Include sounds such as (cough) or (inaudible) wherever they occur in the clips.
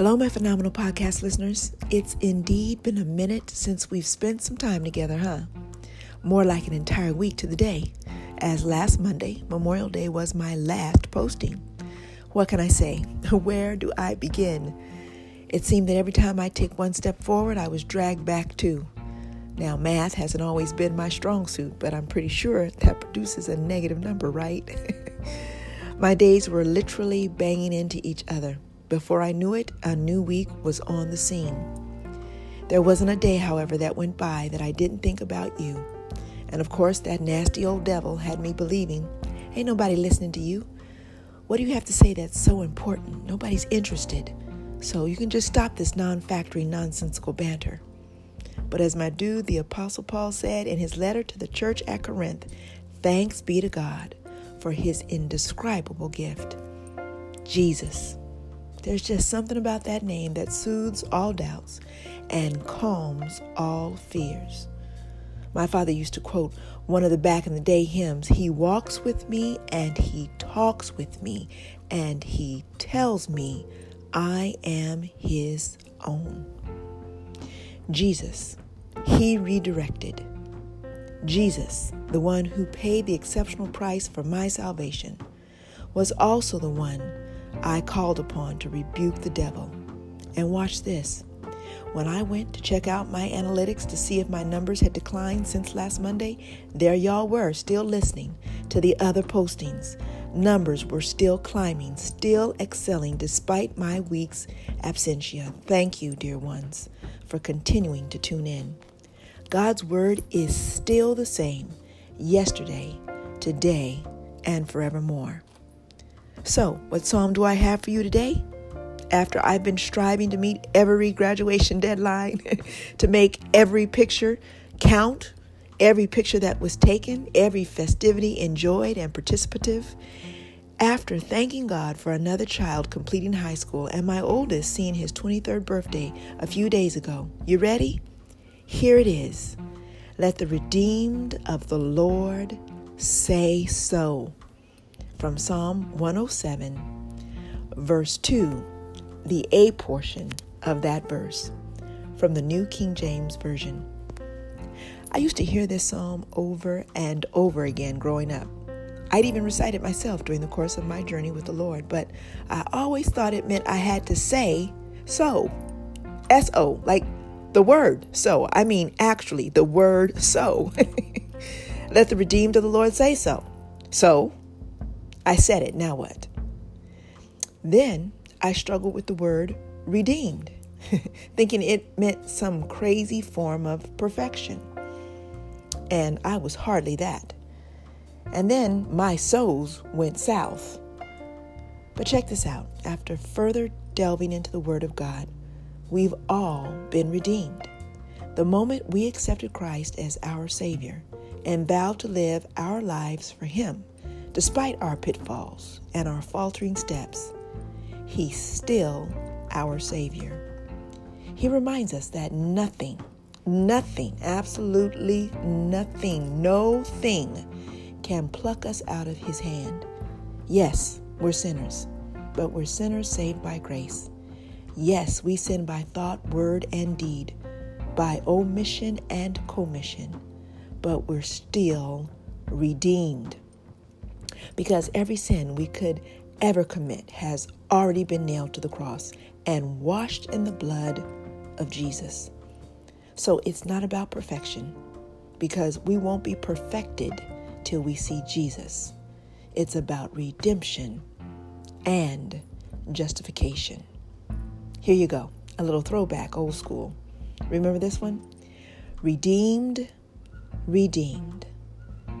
Hello, my phenomenal podcast listeners. It's indeed been a minute since we've spent some time together, huh? More like an entire week to the day, as last Monday, Memorial Day, was my last posting. What can I say? (laughs) Where do I begin? It seemed that every time I take one step forward, I was dragged back too. Now, math hasn't always been my strong suit, but I'm pretty sure that produces a negative number, right? (laughs) my days were literally banging into each other. Before I knew it, a new week was on the scene. There wasn't a day, however, that went by that I didn't think about you. And of course, that nasty old devil had me believing ain't nobody listening to you. What do you have to say that's so important? Nobody's interested. So you can just stop this non factory, nonsensical banter. But as my dude, the Apostle Paul said in his letter to the church at Corinth, thanks be to God for his indescribable gift Jesus. There's just something about that name that soothes all doubts and calms all fears. My father used to quote one of the back in the day hymns He walks with me and He talks with me and He tells me I am His own. Jesus, He redirected. Jesus, the one who paid the exceptional price for my salvation, was also the one I called upon to rebuke the devil. And watch this. When I went to check out my analytics to see if my numbers had declined since last Monday, there y'all were, still listening to the other postings. Numbers were still climbing, still excelling despite my week's absentia. Thank you, dear ones, for continuing to tune in. God's word is still the same yesterday, today, and forevermore. So, what psalm do I have for you today? After I've been striving to meet every graduation deadline, (laughs) to make every picture count, every picture that was taken, every festivity enjoyed and participative, after thanking God for another child completing high school and my oldest seeing his 23rd birthday a few days ago, you ready? Here it is. Let the redeemed of the Lord say so from Psalm 107, verse 2, the A portion of that verse from the New King James Version. I used to hear this psalm over and over again growing up. I'd even recite it myself during the course of my journey with the Lord, but I always thought it meant I had to say so. S O, like the word so. I mean, actually, the word so. (laughs) Let the redeemed of the Lord say so. So, I said it, now what? Then I struggled with the word redeemed, (laughs) thinking it meant some crazy form of perfection. And I was hardly that. And then my souls went south. But check this out. After further delving into the Word of God, we've all been redeemed. The moment we accepted Christ as our Savior and vowed to live our lives for Him, Despite our pitfalls and our faltering steps, He's still our Savior. He reminds us that nothing, nothing, absolutely nothing, no thing can pluck us out of His hand. Yes, we're sinners, but we're sinners saved by grace. Yes, we sin by thought, word, and deed, by omission and commission, but we're still redeemed because every sin we could ever commit has already been nailed to the cross and washed in the blood of Jesus. So it's not about perfection because we won't be perfected till we see Jesus. It's about redemption and justification. Here you go, a little throwback, old school. Remember this one? Redeemed, redeemed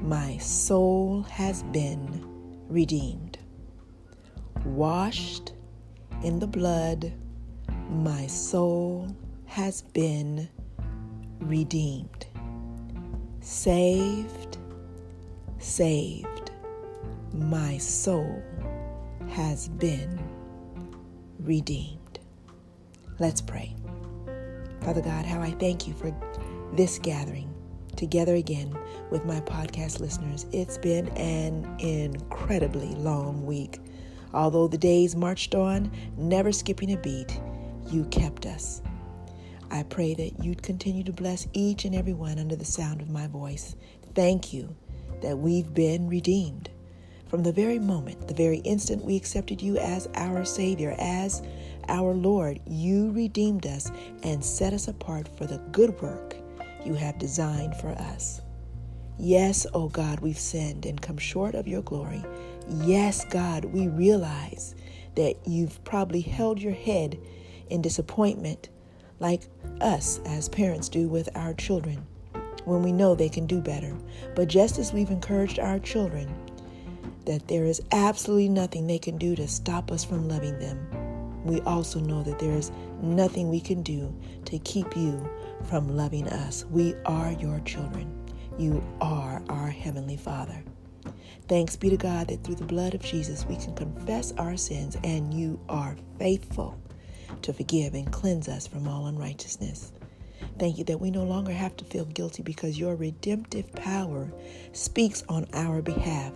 my soul has been redeemed. Washed in the blood, my soul has been redeemed. Saved, saved, my soul has been redeemed. Let's pray. Father God, how I thank you for this gathering together again with my podcast listeners. It's been an incredibly long week. Although the days marched on, never skipping a beat, you kept us. I pray that you'd continue to bless each and every one under the sound of my voice. Thank you that we've been redeemed. From the very moment, the very instant we accepted you as our Savior, as our Lord, you redeemed us and set us apart for the good work you have designed for us. Yes, O oh God, we've sinned and come short of your glory. Yes, God, we realize that you've probably held your head in disappointment like us as parents do with our children when we know they can do better. But just as we've encouraged our children that there is absolutely nothing they can do to stop us from loving them, we also know that there is nothing we can do to keep you from loving us. We are your children. You are our Heavenly Father. Thanks be to God that through the blood of Jesus we can confess our sins and you are faithful to forgive and cleanse us from all unrighteousness. Thank you that we no longer have to feel guilty because your redemptive power speaks on our behalf,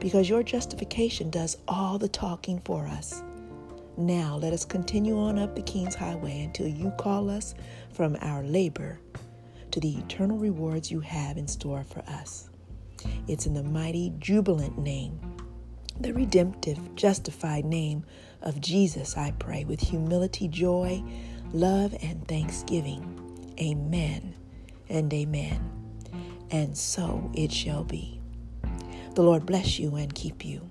because your justification does all the talking for us. Now let us continue on up the King's Highway until you call us from our labor to the eternal rewards you have in store for us. It's in the mighty, jubilant name, the redemptive, justified name of Jesus, I pray, with humility, joy, love, and thanksgiving. Amen and amen. And so it shall be. The Lord bless you and keep you.